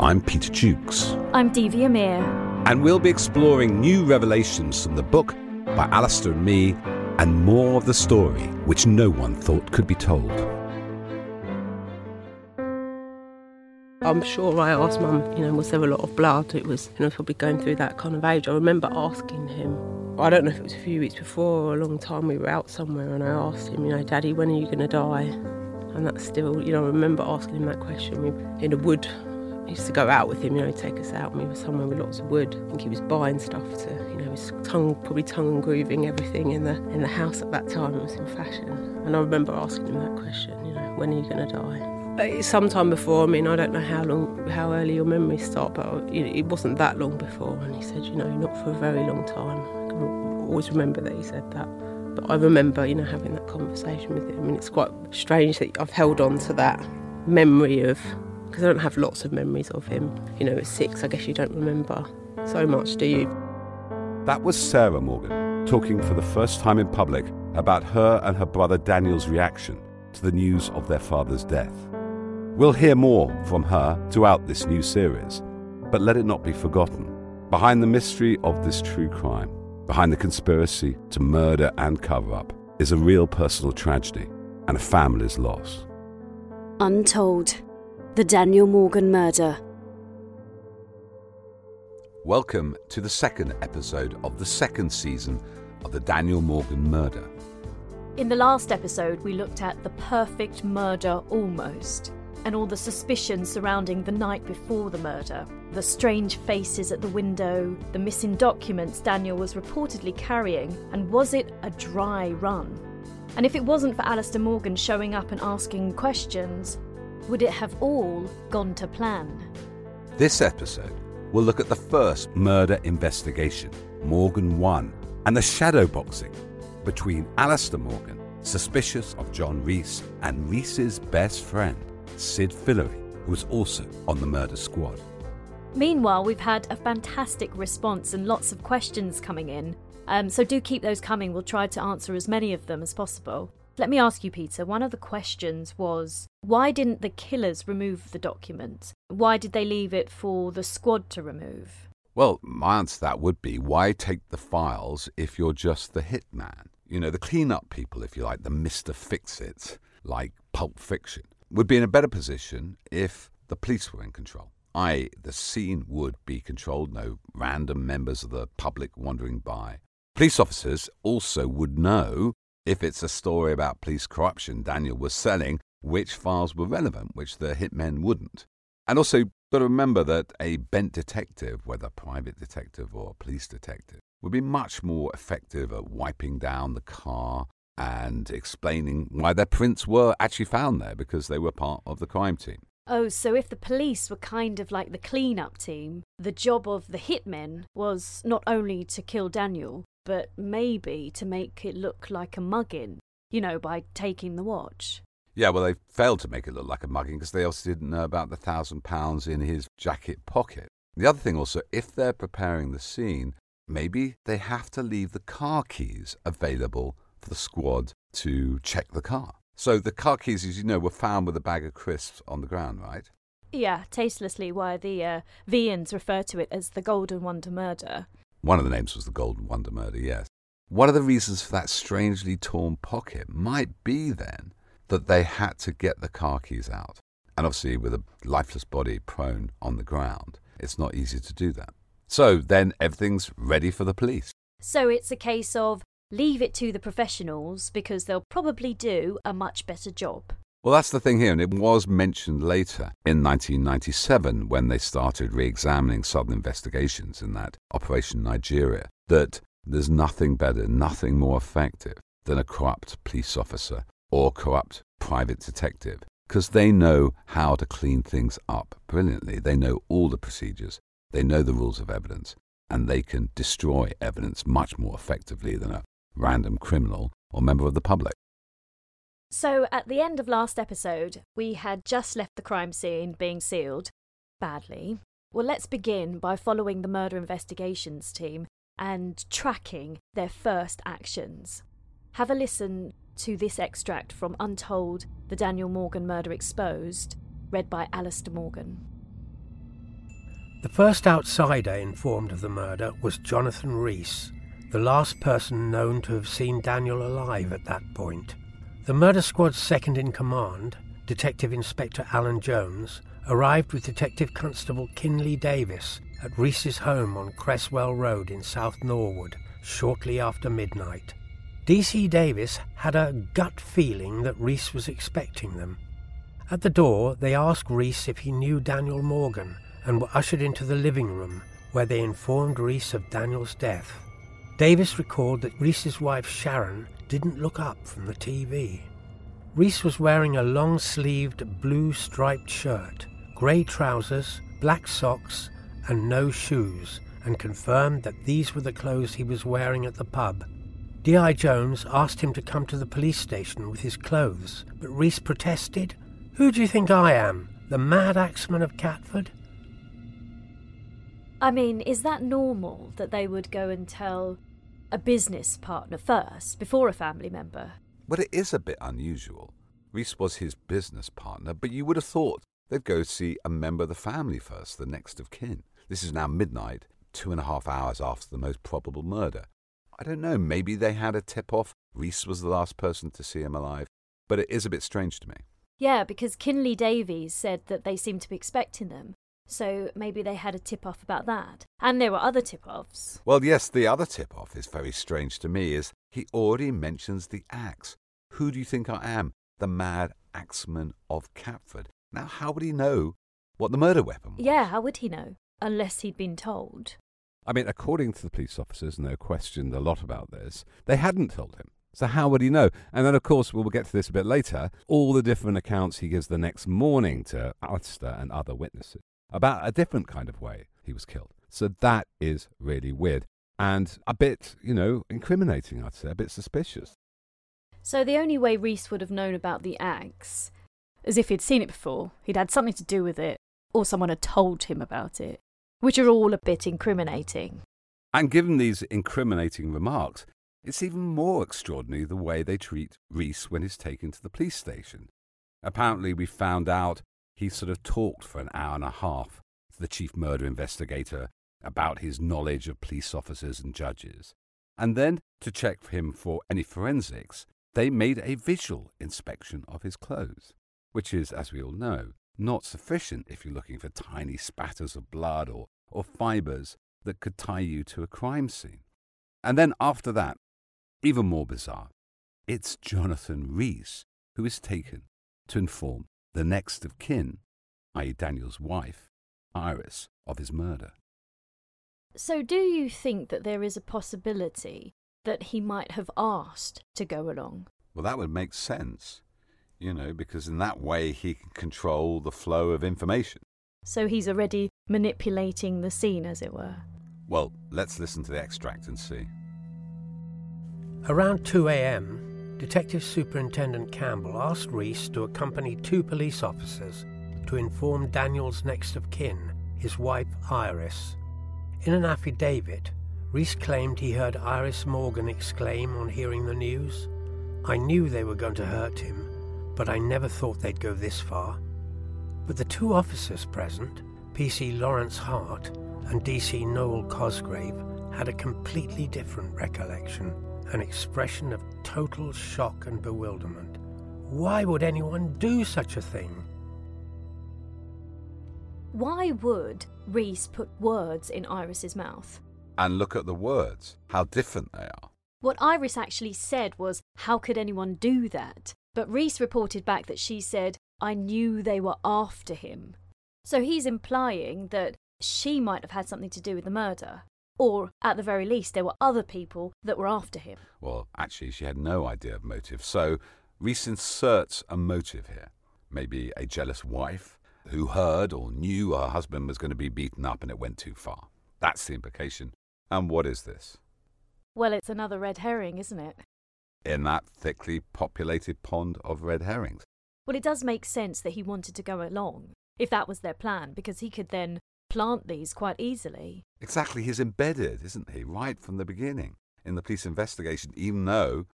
I'm Peter Jukes. I'm Devi Amir. And we'll be exploring new revelations from the book by Alistair and me and more of the story which no one thought could be told. I'm sure I asked Mum, you know, was there a lot of blood? It was, you know, probably going through that kind of age. I remember asking him, I don't know if it was a few weeks before or a long time, we were out somewhere and I asked him, you know, Daddy, when are you going to die? And that's still, you know, I remember asking him that question. We in the wood. I used to go out with him, you know, he'd take us out, and we were somewhere with lots of wood. I think he was buying stuff to, you know, his tongue, probably tongue grooving everything in the in the house at that time. It was in fashion. And I remember asking him that question, you know, when are you going to die? Uh, Sometime before, I mean, I don't know how long, how early your memories start, but you know, it wasn't that long before. And he said, you know, not for a very long time. I can always remember that he said that. But I remember, you know, having that conversation with him, and it's quite strange that I've held on to that memory of because I don't have lots of memories of him. You know, at six, I guess you don't remember so much, do you? That was Sarah Morgan talking for the first time in public about her and her brother Daniel's reaction to the news of their father's death. We'll hear more from her throughout this new series, but let it not be forgotten. Behind the mystery of this true crime, behind the conspiracy to murder and cover up, is a real personal tragedy and a family's loss. Untold. The Daniel Morgan murder. Welcome to the second episode of the second season of the Daniel Morgan murder. In the last episode, we looked at the perfect murder almost, and all the suspicions surrounding the night before the murder. The strange faces at the window, the missing documents Daniel was reportedly carrying, and was it a dry run? And if it wasn't for Alistair Morgan showing up and asking questions, would it have all gone to plan? This episode will look at the first murder investigation, Morgan 1, and the shadowboxing between Alistair Morgan, suspicious of John Rees, and Rees's best friend, Sid Fillery, who was also on the murder squad. Meanwhile, we've had a fantastic response and lots of questions coming in. Um, so do keep those coming. We'll try to answer as many of them as possible. Let me ask you, Peter. One of the questions was why didn't the killers remove the document? Why did they leave it for the squad to remove? Well, my answer to that would be why take the files if you're just the hitman? You know, the clean-up people, if you like, the Mr. Fix-It, like Pulp Fiction, would be in a better position if the police were in control. I, the scene would be controlled, no random members of the public wandering by. Police officers also would know if it's a story about police corruption Daniel was selling, which files were relevant, which the hitmen wouldn't. And also, got to remember that a bent detective, whether private detective or police detective, would be much more effective at wiping down the car and explaining why their prints were actually found there because they were part of the crime team. Oh, so if the police were kind of like the clean-up team, the job of the hitmen was not only to kill Daniel, but maybe to make it look like a mugging, you know, by taking the watch. Yeah, well, they failed to make it look like a mugging because they also didn't know about the thousand pounds in his jacket pocket. The other thing also, if they're preparing the scene, maybe they have to leave the car keys available for the squad to check the car. So the car keys, as you know, were found with a bag of crisps on the ground, right? Yeah, tastelessly, why the uh, Vians refer to it as the Golden Wonder murder. One of the names was the Golden Wonder murder, yes. One of the reasons for that strangely torn pocket might be then that they had to get the car keys out. And obviously, with a lifeless body prone on the ground, it's not easy to do that. So then everything's ready for the police. So it's a case of leave it to the professionals because they'll probably do a much better job. Well, that's the thing here, and it was mentioned later in 1997 when they started re examining Southern investigations in that Operation Nigeria that there's nothing better, nothing more effective than a corrupt police officer or corrupt private detective because they know how to clean things up brilliantly. They know all the procedures, they know the rules of evidence, and they can destroy evidence much more effectively than a random criminal or member of the public. So, at the end of last episode, we had just left the crime scene being sealed badly. Well, let's begin by following the murder investigations team and tracking their first actions. Have a listen to this extract from Untold The Daniel Morgan Murder Exposed, read by Alistair Morgan. The first outsider informed of the murder was Jonathan Rees, the last person known to have seen Daniel alive at that point. The murder squad's second in command, Detective Inspector Alan Jones, arrived with Detective Constable Kinley Davis at Rees's home on Cresswell Road in South Norwood shortly after midnight. DC Davis had a gut feeling that Rees was expecting them. At the door, they asked Rees if he knew Daniel Morgan and were ushered into the living room where they informed Rees of Daniel's death. Davis recalled that Reese's wife Sharon didn't look up from the TV. Rees was wearing a long sleeved blue striped shirt, grey trousers, black socks, and no shoes, and confirmed that these were the clothes he was wearing at the pub. D.I. Jones asked him to come to the police station with his clothes, but Rees protested. Who do you think I am? The mad axeman of Catford? I mean, is that normal that they would go and tell a business partner first before a family member. But it is a bit unusual. Rees was his business partner, but you would have thought they'd go see a member of the family first, the next of kin. This is now midnight, two and a half hours after the most probable murder. I don't know, maybe they had a tip off. Rees was the last person to see him alive, but it is a bit strange to me. Yeah, because Kinley Davies said that they seemed to be expecting them. So maybe they had a tip off about that. And there were other tip offs. Well, yes, the other tip off is very strange to me is he already mentions the axe. Who do you think I am? The mad axeman of Catford. Now, how would he know what the murder weapon was? Yeah, how would he know? Unless he'd been told. I mean, according to the police officers, and they questioned a lot about this, they hadn't told him. So how would he know? And then, of course, we'll get to this a bit later, all the different accounts he gives the next morning to Alistair and other witnesses about a different kind of way he was killed. So that is really weird and a bit, you know, incriminating, I'd say, a bit suspicious. So the only way Rees would have known about the axe is if he'd seen it before, he'd had something to do with it, or someone had told him about it, which are all a bit incriminating. And given these incriminating remarks, it's even more extraordinary the way they treat Rees when he's taken to the police station. Apparently, we found out he sort of talked for an hour and a half to the chief murder investigator about his knowledge of police officers and judges. And then, to check him for any forensics, they made a visual inspection of his clothes, which is, as we all know, not sufficient if you're looking for tiny spatters of blood or, or fibres that could tie you to a crime scene. And then after that, even more bizarre, it's Jonathan Rees who is taken to inform the next of kin, i.e., Daniel's wife, Iris, of his murder. So, do you think that there is a possibility that he might have asked to go along? Well, that would make sense, you know, because in that way he can control the flow of information. So he's already manipulating the scene, as it were. Well, let's listen to the extract and see. Around 2 a.m., Detective Superintendent Campbell asked Rees to accompany two police officers to inform Daniel's next of kin, his wife Iris. In an affidavit, Rees claimed he heard Iris Morgan exclaim on hearing the news, I knew they were going to hurt him, but I never thought they'd go this far. But the two officers present, PC Lawrence Hart and DC Noel Cosgrave, had a completely different recollection, an expression of total shock and bewilderment. Why would anyone do such a thing? Why would Rees put words in Iris's mouth? And look at the words, how different they are. What Iris actually said was, How could anyone do that? But Rees reported back that she said, I knew they were after him. So he's implying that she might have had something to do with the murder. Or, at the very least, there were other people that were after him. Well, actually, she had no idea of motive. So Rees inserts a motive here. Maybe a jealous wife who heard or knew her husband was going to be beaten up and it went too far. That's the implication. And what is this? Well, it's another red herring, isn't it? In that thickly populated pond of red herrings. Well, it does make sense that he wanted to go along, if that was their plan, because he could then plant these quite easily. Exactly, he's embedded, isn't he, right from the beginning in the police investigation, even though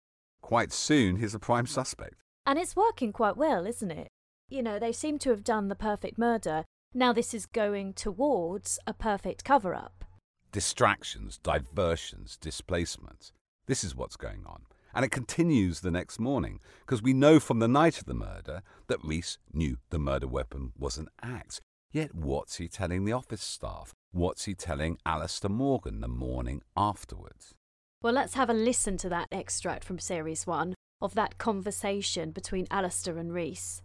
quite soon he's a prime suspect. And it's working quite well, isn't it? You know, they seem to have done the perfect murder. Now this is going towards a perfect cover up. Distractions, diversions, displacement. This is what's going on. And it continues the next morning, because we know from the night of the murder that Rees knew the murder weapon was an axe. Yet what's he telling the office staff? What's he telling Alistair Morgan the morning afterwards? Well, let's have a listen to that extract from Series 1 of that conversation between Alistair and Rees.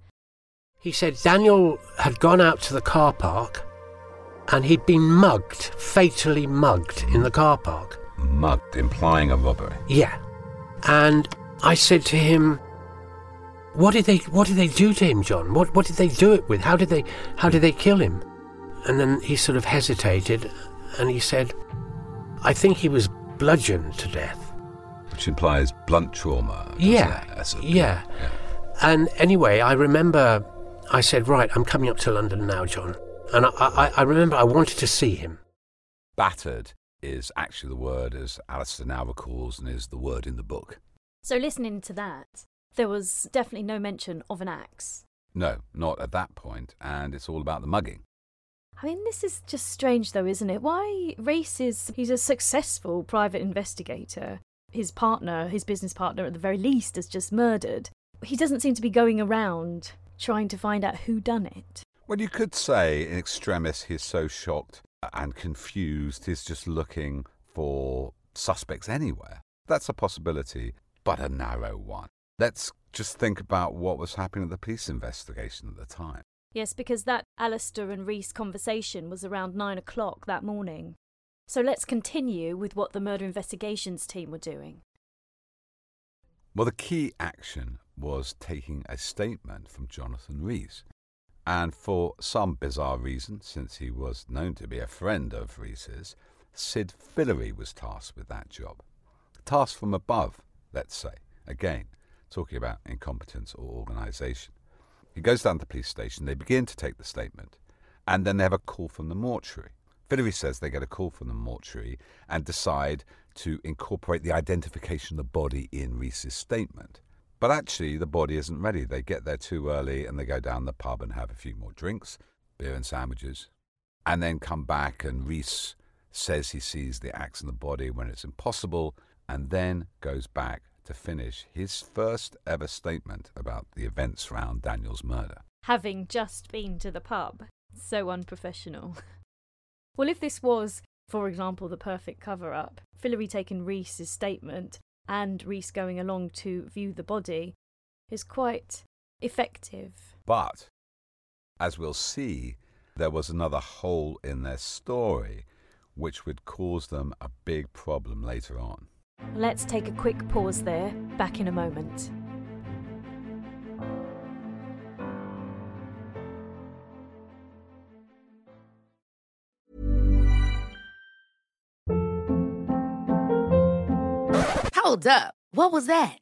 He said Daniel had gone out to the car park and he'd been mugged, fatally mugged in the car park. Mugged, implying a robbery. Yeah. And I said to him, what did they what did they do to him, John? What what did they do it with? How did they how did they kill him? And then he sort of hesitated and he said, I think he was bludgeoned to death. Which implies blunt trauma. Yeah, a, yeah. Yeah. And anyway, I remember I said, Right, I'm coming up to London now, John. And I, I, I remember I wanted to see him. Battered is actually the word, as Alistair now recalls, and is the word in the book. So, listening to that, there was definitely no mention of an axe. No, not at that point, and it's all about the mugging. I mean, this is just strange, though, isn't it? Why is he's a successful private investigator. His partner, his business partner, at the very least, has just murdered. He doesn't seem to be going around trying to find out who done it. Well, you could say in extremis he's so shocked and confused, he's just looking for suspects anywhere. That's a possibility, but a narrow one. Let's just think about what was happening at the police investigation at the time. Yes, because that Alistair and Rees conversation was around nine o'clock that morning. So let's continue with what the murder investigations team were doing. Well, the key action was taking a statement from Jonathan Rees. And for some bizarre reason, since he was known to be a friend of Rees's, Sid Fillery was tasked with that job. Tasked from above, let's say. Again, talking about incompetence or organisation. He goes down to the police station, they begin to take the statement, and then they have a call from the mortuary. Fillery says they get a call from the mortuary and decide to incorporate the identification of the body in Rees's statement. But actually, the body isn't ready. They get there too early and they go down the pub and have a few more drinks, beer and sandwiches, and then come back. And Rees says he sees the axe in the body when it's impossible, and then goes back to finish his first ever statement about the events around Daniel's murder. Having just been to the pub. So unprofessional. well, if this was, for example, the perfect cover up, Fillery taking Rees's statement and Rees going along to view the body is quite effective. But, as we'll see, there was another hole in their story which would cause them a big problem later on. Let's take a quick pause there, back in a moment. Hold up. What was that?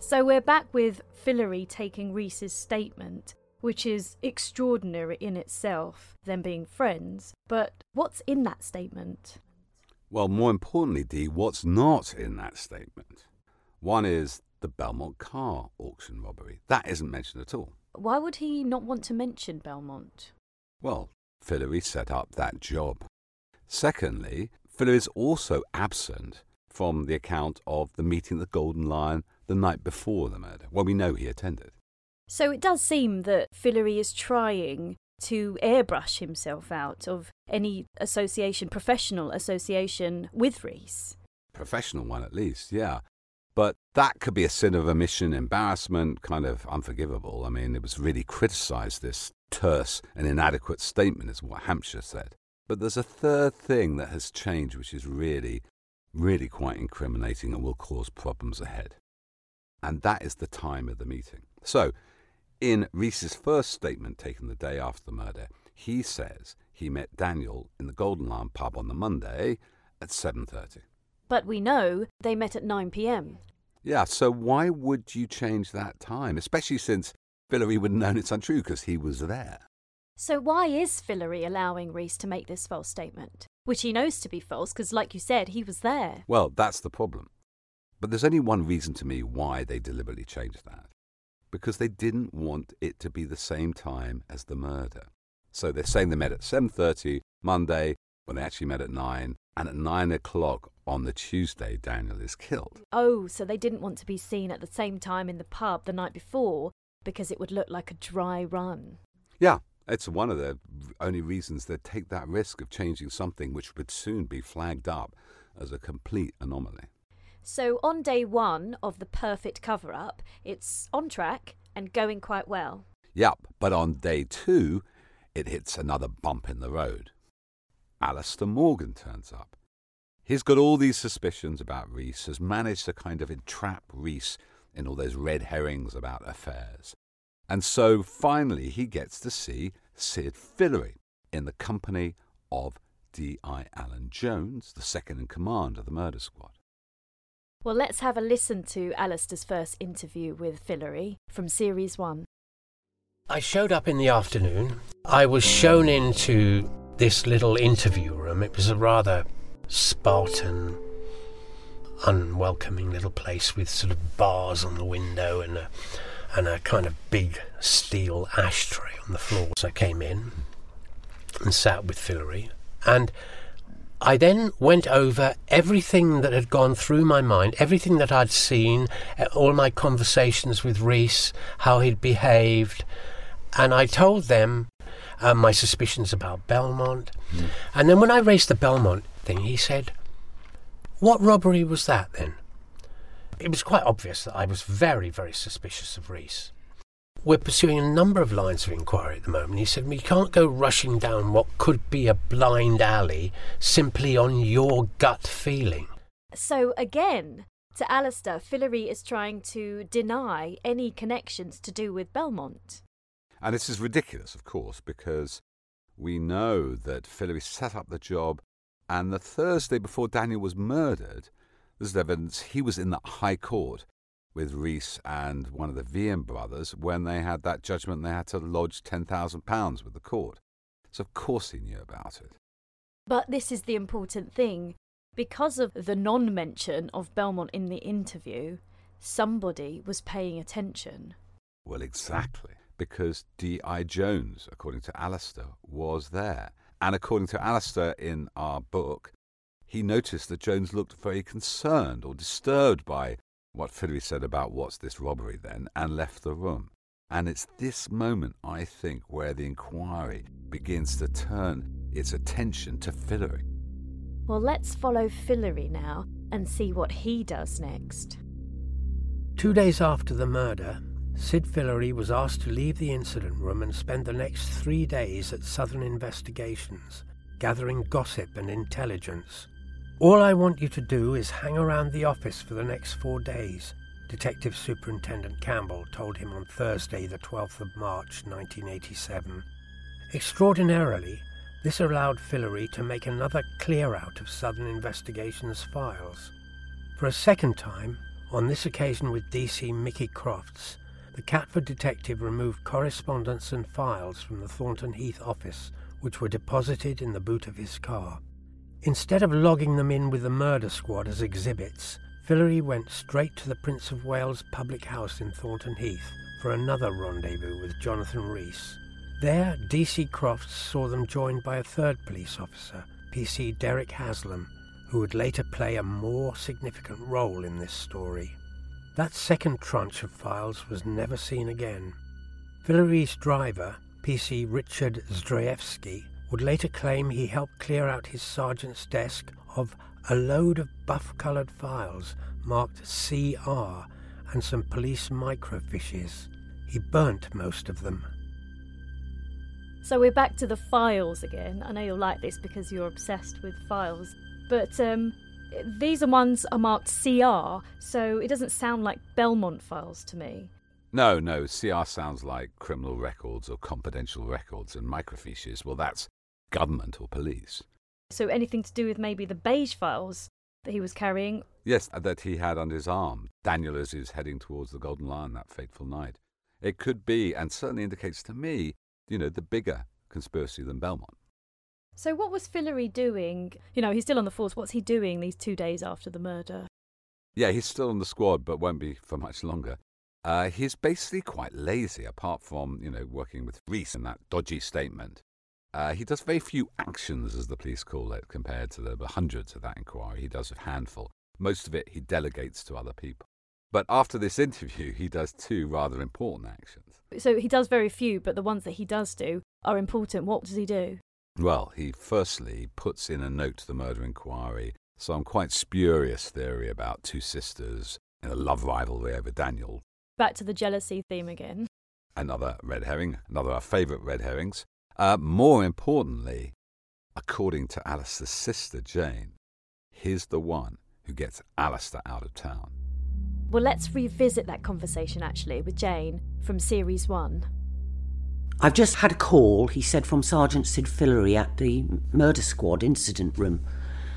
So we're back with Fillery taking Rees's statement, which is extraordinary in itself, them being friends. But what's in that statement? Well, more importantly, Dee, what's not in that statement? One is the Belmont car auction robbery. That isn't mentioned at all. Why would he not want to mention Belmont? Well, Fillery set up that job. Secondly, Fillery is also absent from the account of the meeting at the Golden Lion the night before the murder. Well, we know he attended. So it does seem that Fillery is trying to airbrush himself out of any association, professional association with Rees. Professional one, at least, yeah. But that could be a sin of omission, embarrassment, kind of unforgivable. I mean, it was really criticised, this terse and inadequate statement, is what Hampshire said. But there's a third thing that has changed, which is really, really quite incriminating and will cause problems ahead. And that is the time of the meeting. So, in Rees's first statement taken the day after the murder, he says he met Daniel in the Golden Lion pub on the Monday at 7:30. But we know they met at 9 pm. Yeah, so why would you change that time, especially since Fillery would have known it's untrue because he was there? So why is Fillery allowing Rees to make this false statement? Which he knows to be false because, like you said, he was there. Well, that's the problem. But there's only one reason to me why they deliberately changed that. Because they didn't want it to be the same time as the murder. So they're saying they met at 7.30 Monday, when they actually met at 9, and at 9 o'clock on the Tuesday, Daniel is killed. Oh, so they didn't want to be seen at the same time in the pub the night before because it would look like a dry run. Yeah, it's one of the only reasons they take that risk of changing something which would soon be flagged up as a complete anomaly. So on day one of the perfect cover up, it's on track and going quite well. Yep, but on day two, it hits another bump in the road. Alistair Morgan turns up. He's got all these suspicions about Rees, has managed to kind of entrap Rees in all those red herrings about affairs. And so finally he gets to see Sid Fillery in the company of D.I. Alan Jones, the second in command of the murder squad. Well, let's have a listen to Alistair's first interview with Fillery from Series 1. I showed up in the afternoon. I was shown into this little interview room. It was a rather Spartan, unwelcoming little place with sort of bars on the window and a, and a kind of big steel ashtray on the floor. So I came in and sat with Fillery. And I then went over everything that had gone through my mind, everything that I'd seen, uh, all my conversations with Rees, how he'd behaved, and I told them uh, my suspicions about Belmont. Mm. And then when I raised the Belmont thing, he said, What robbery was that then? It was quite obvious that I was very, very suspicious of Rees. We're pursuing a number of lines of inquiry at the moment. He said, We can't go rushing down what could be a blind alley simply on your gut feeling. So, again, to Alistair, Fillery is trying to deny any connections to do with Belmont. And this is ridiculous, of course, because we know that Fillery set up the job, and the Thursday before Daniel was murdered, there's evidence he was in the High Court with Rees and one of the Vian brothers when they had that judgment they had to lodge £10,000 with the court. So, of course, he knew about it. But this is the important thing. Because of the non mention of Belmont in the interview, somebody was paying attention. Well, exactly. Because D.I. Jones, according to Alistair, was there. And according to Alistair in our book, he noticed that Jones looked very concerned or disturbed by what Fillery said about what's this robbery then, and left the room. And it's this moment, I think, where the inquiry begins to turn its attention to Fillery. Well, let's follow Fillery now and see what he does next. Two days after the murder, Sid Fillery was asked to leave the incident room and spend the next three days at Southern Investigations, gathering gossip and intelligence. All I want you to do is hang around the office for the next four days, Detective Superintendent Campbell told him on Thursday, the 12th of March 1987. Extraordinarily, this allowed Fillery to make another clear out of Southern Investigations files. For a second time, on this occasion with DC Mickey Crofts, the Catford detective removed correspondence and files from the Thornton Heath office, which were deposited in the boot of his car. Instead of logging them in with the murder squad as exhibits, Fillery went straight to the Prince of Wales public house in Thornton Heath for another rendezvous with Jonathan Rees. There, D.C. Crofts saw them joined by a third police officer, P.C. Derek Haslam, who would later play a more significant role in this story. That second tranche of files was never seen again. Fillery's driver, P.C. Richard Zdrajewski, would later claim he helped clear out his sergeant's desk of a load of buff coloured files marked CR and some police microfiches. He burnt most of them. So we're back to the files again. I know you'll like this because you're obsessed with files. But um, these are ones are marked CR, so it doesn't sound like Belmont files to me. No, no, CR sounds like criminal records or confidential records, and microfiches, well, that's government or police. So anything to do with maybe the beige files that he was carrying? Yes, that he had under his arm. Daniel as he was heading towards the Golden Lion that fateful night. It could be, and certainly indicates to me, you know, the bigger conspiracy than Belmont. So what was Fillery doing? You know, he's still on the force. What's he doing these two days after the murder? Yeah, he's still on the squad, but won't be for much longer. Uh, he's basically quite lazy, apart from, you know, working with Rees and that dodgy statement. Uh, he does very few actions, as the police call it, compared to the hundreds of that inquiry. He does a handful. Most of it he delegates to other people. But after this interview, he does two rather important actions. So he does very few, but the ones that he does do are important. What does he do? Well, he firstly puts in a note to the murder inquiry some quite spurious theory about two sisters in a love rivalry over Daniel. Back to the jealousy theme again. Another red herring, another of our favourite red herrings. Uh, more importantly, according to Alistair's sister Jane, he's the one who gets Alistair out of town. Well, let's revisit that conversation actually with Jane from series one. I've just had a call, he said, from Sergeant Sid Fillery at the murder squad incident room.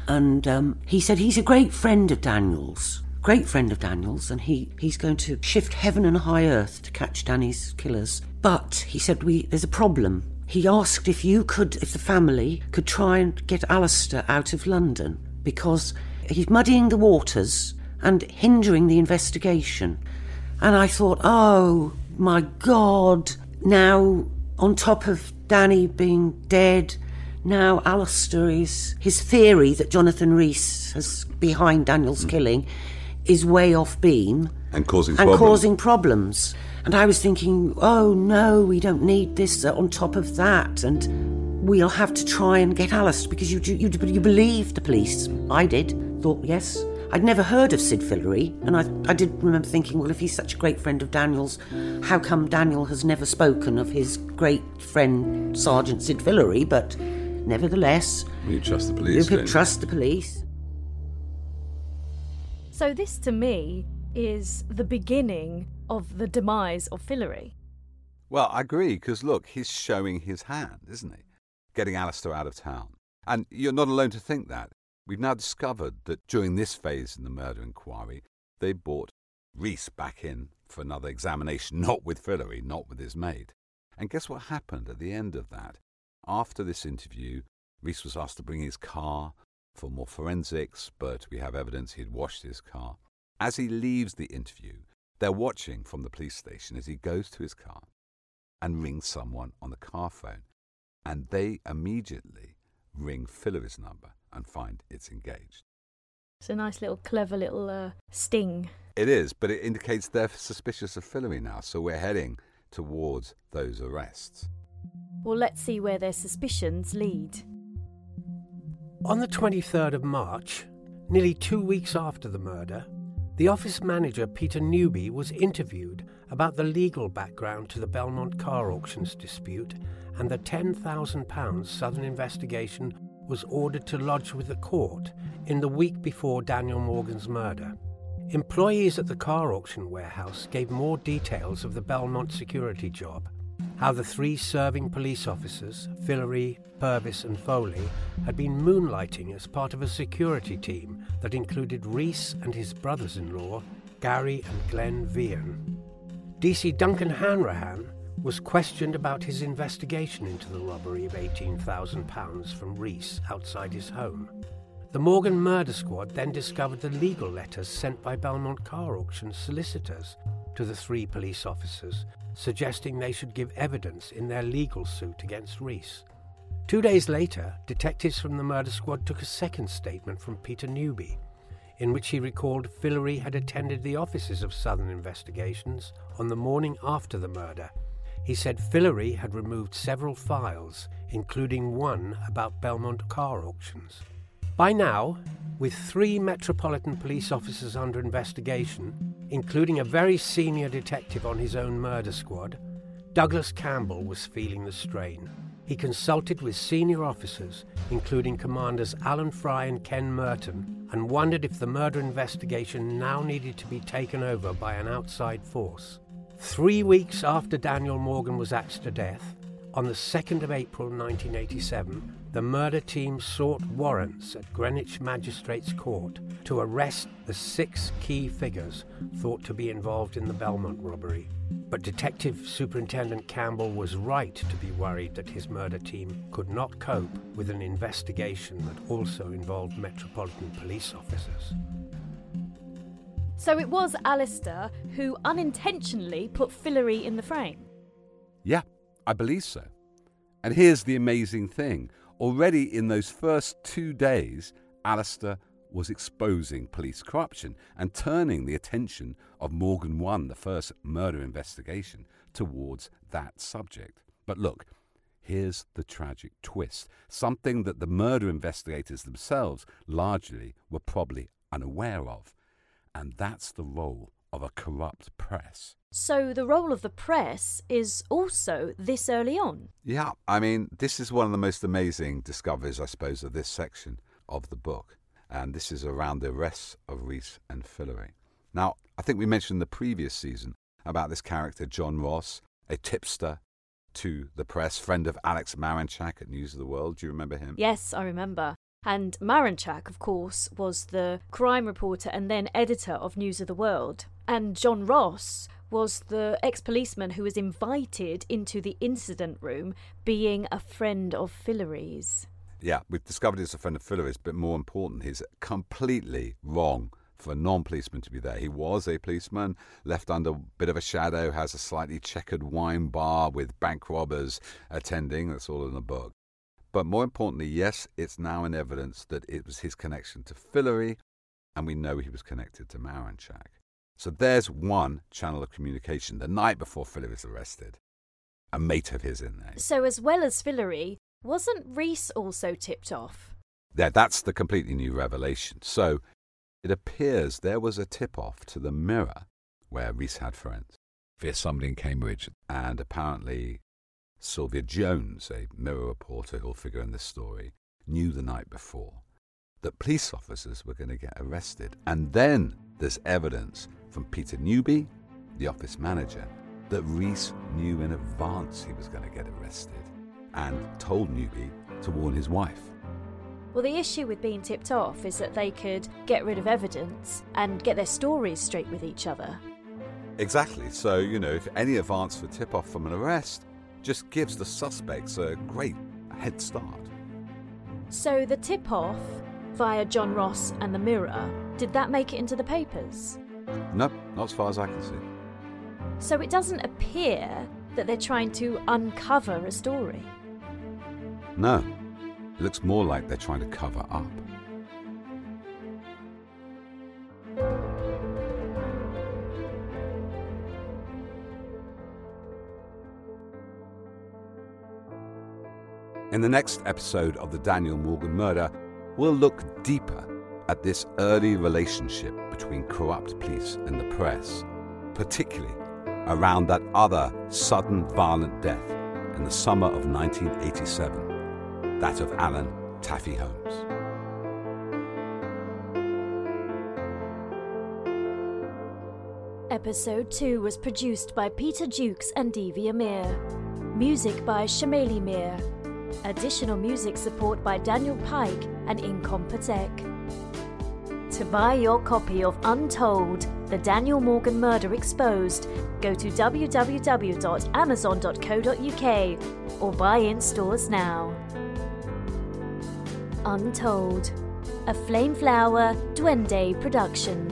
And um, he said he's a great friend of Daniel's, great friend of Daniel's, and he, he's going to shift heaven and high earth to catch Danny's killers. But he said we there's a problem. He asked if you could, if the family could try and get Alistair out of London because he's muddying the waters and hindering the investigation. And I thought, oh my God, now on top of Danny being dead, Now, Alistair is. His theory that Jonathan Rees is behind Daniel's hmm. killing is way off beam And causing and problems. causing problems. And I was thinking, oh no, we don't need this uh, on top of that. And we'll have to try and get Alice because you, you, you believe the police. I did. Thought, yes. I'd never heard of Sid Fillery, and I, I did remember thinking, well, if he's such a great friend of Daniel's, how come Daniel has never spoken of his great friend Sergeant Sid Fillery? But nevertheless, You trust the you police. could don't you? trust the police. So, this to me is the beginning of the demise of Fillery. Well, I agree, because look, he's showing his hand, isn't he? Getting Alistair out of town. And you're not alone to think that. We've now discovered that during this phase in the murder inquiry, they brought Rees back in for another examination, not with Fillery, not with his maid. And guess what happened at the end of that? After this interview, Rees was asked to bring his car for more forensics, but we have evidence he had washed his car. As he leaves the interview, they're watching from the police station as he goes to his car and rings someone on the car phone. And they immediately ring Fillery's number and find it's engaged. It's a nice little, clever little uh, sting. It is, but it indicates they're suspicious of Fillery now, so we're heading towards those arrests. Well, let's see where their suspicions lead. On the 23rd of March, nearly two weeks after the murder, the office manager Peter Newby was interviewed about the legal background to the Belmont car auctions dispute and the £10,000 Southern investigation was ordered to lodge with the court in the week before Daniel Morgan's murder. Employees at the car auction warehouse gave more details of the Belmont security job how the three serving police officers, Fillery, Purvis, and Foley, had been moonlighting as part of a security team that included Rees and his brothers in law, Gary and Glenn Vian. DC Duncan Hanrahan was questioned about his investigation into the robbery of £18,000 from Rees outside his home. The Morgan murder squad then discovered the legal letters sent by Belmont Car Auction solicitors to the three police officers, suggesting they should give evidence in their legal suit against Rees. Two days later, detectives from the murder squad took a second statement from Peter Newby, in which he recalled Fillery had attended the offices of Southern Investigations on the morning after the murder. He said Fillery had removed several files, including one about Belmont car auctions. By now, with three Metropolitan Police officers under investigation, including a very senior detective on his own murder squad, Douglas Campbell was feeling the strain. He consulted with senior officers, including Commanders Alan Fry and Ken Merton, and wondered if the murder investigation now needed to be taken over by an outside force. Three weeks after Daniel Morgan was axed to death, on the 2nd of April 1987, the murder team sought warrants at Greenwich Magistrates Court to arrest the six key figures thought to be involved in the Belmont robbery. But Detective Superintendent Campbell was right to be worried that his murder team could not cope with an investigation that also involved Metropolitan Police officers. So it was Alistair who unintentionally put Fillery in the frame. Yeah, I believe so. And here's the amazing thing already in those first two days, Alistair was exposing police corruption and turning the attention of Morgan 1, the first murder investigation, towards that subject. But look, here's the tragic twist something that the murder investigators themselves largely were probably unaware of. And that's the role of a corrupt press. So the role of the press is also this early on. Yeah, I mean, this is one of the most amazing discoveries, I suppose, of this section of the book. And this is around the arrests of Rees and Fillery. Now, I think we mentioned in the previous season about this character, John Ross, a tipster to the press, friend of Alex Marunchak at News of the World. Do you remember him? Yes, I remember. And Marunchak, of course, was the crime reporter and then editor of News of the World. And John Ross was the ex policeman who was invited into the incident room, being a friend of Fillery's. Yeah, we've discovered he's a friend of Fillery's, but more important, he's completely wrong for a non policeman to be there. He was a policeman, left under a bit of a shadow, has a slightly checkered wine bar with bank robbers attending. That's all in the book. But more importantly, yes, it's now in evidence that it was his connection to Fillery, and we know he was connected to Marunchak. So there's one channel of communication the night before Fillery was arrested. A mate of his in there. So, as well as Fillery, wasn't Rees also tipped off? Yeah, that's the completely new revelation. So it appears there was a tip off to the Mirror where Rees had friends via somebody in Cambridge, and apparently Sylvia Jones, a Mirror reporter who'll figure in this story, knew the night before that police officers were going to get arrested. And then there's evidence from Peter Newby, the office manager, that Rees knew in advance he was going to get arrested and told Newby to warn his wife. Well, the issue with being tipped off is that they could get rid of evidence and get their stories straight with each other. Exactly. So, you know, if any advance for tip off from an arrest just gives the suspects a great head start. So, the tip off via John Ross and the Mirror, did that make it into the papers? No, not as far as I can see. So, it doesn't appear that they're trying to uncover a story. No, it looks more like they're trying to cover up. In the next episode of the Daniel Morgan murder, we'll look deeper at this early relationship between corrupt police and the press, particularly around that other sudden violent death in the summer of 1987, that of Alan Taffy Holmes. Episode 2 was produced by Peter Jukes and Devi Amir. Music by Shameli Mir. Additional music support by Daniel Pike and Incom Patek. To buy your copy of Untold, The Daniel Morgan Murder Exposed, go to www.amazon.co.uk or buy in stores now. Untold, a Flameflower Duende production.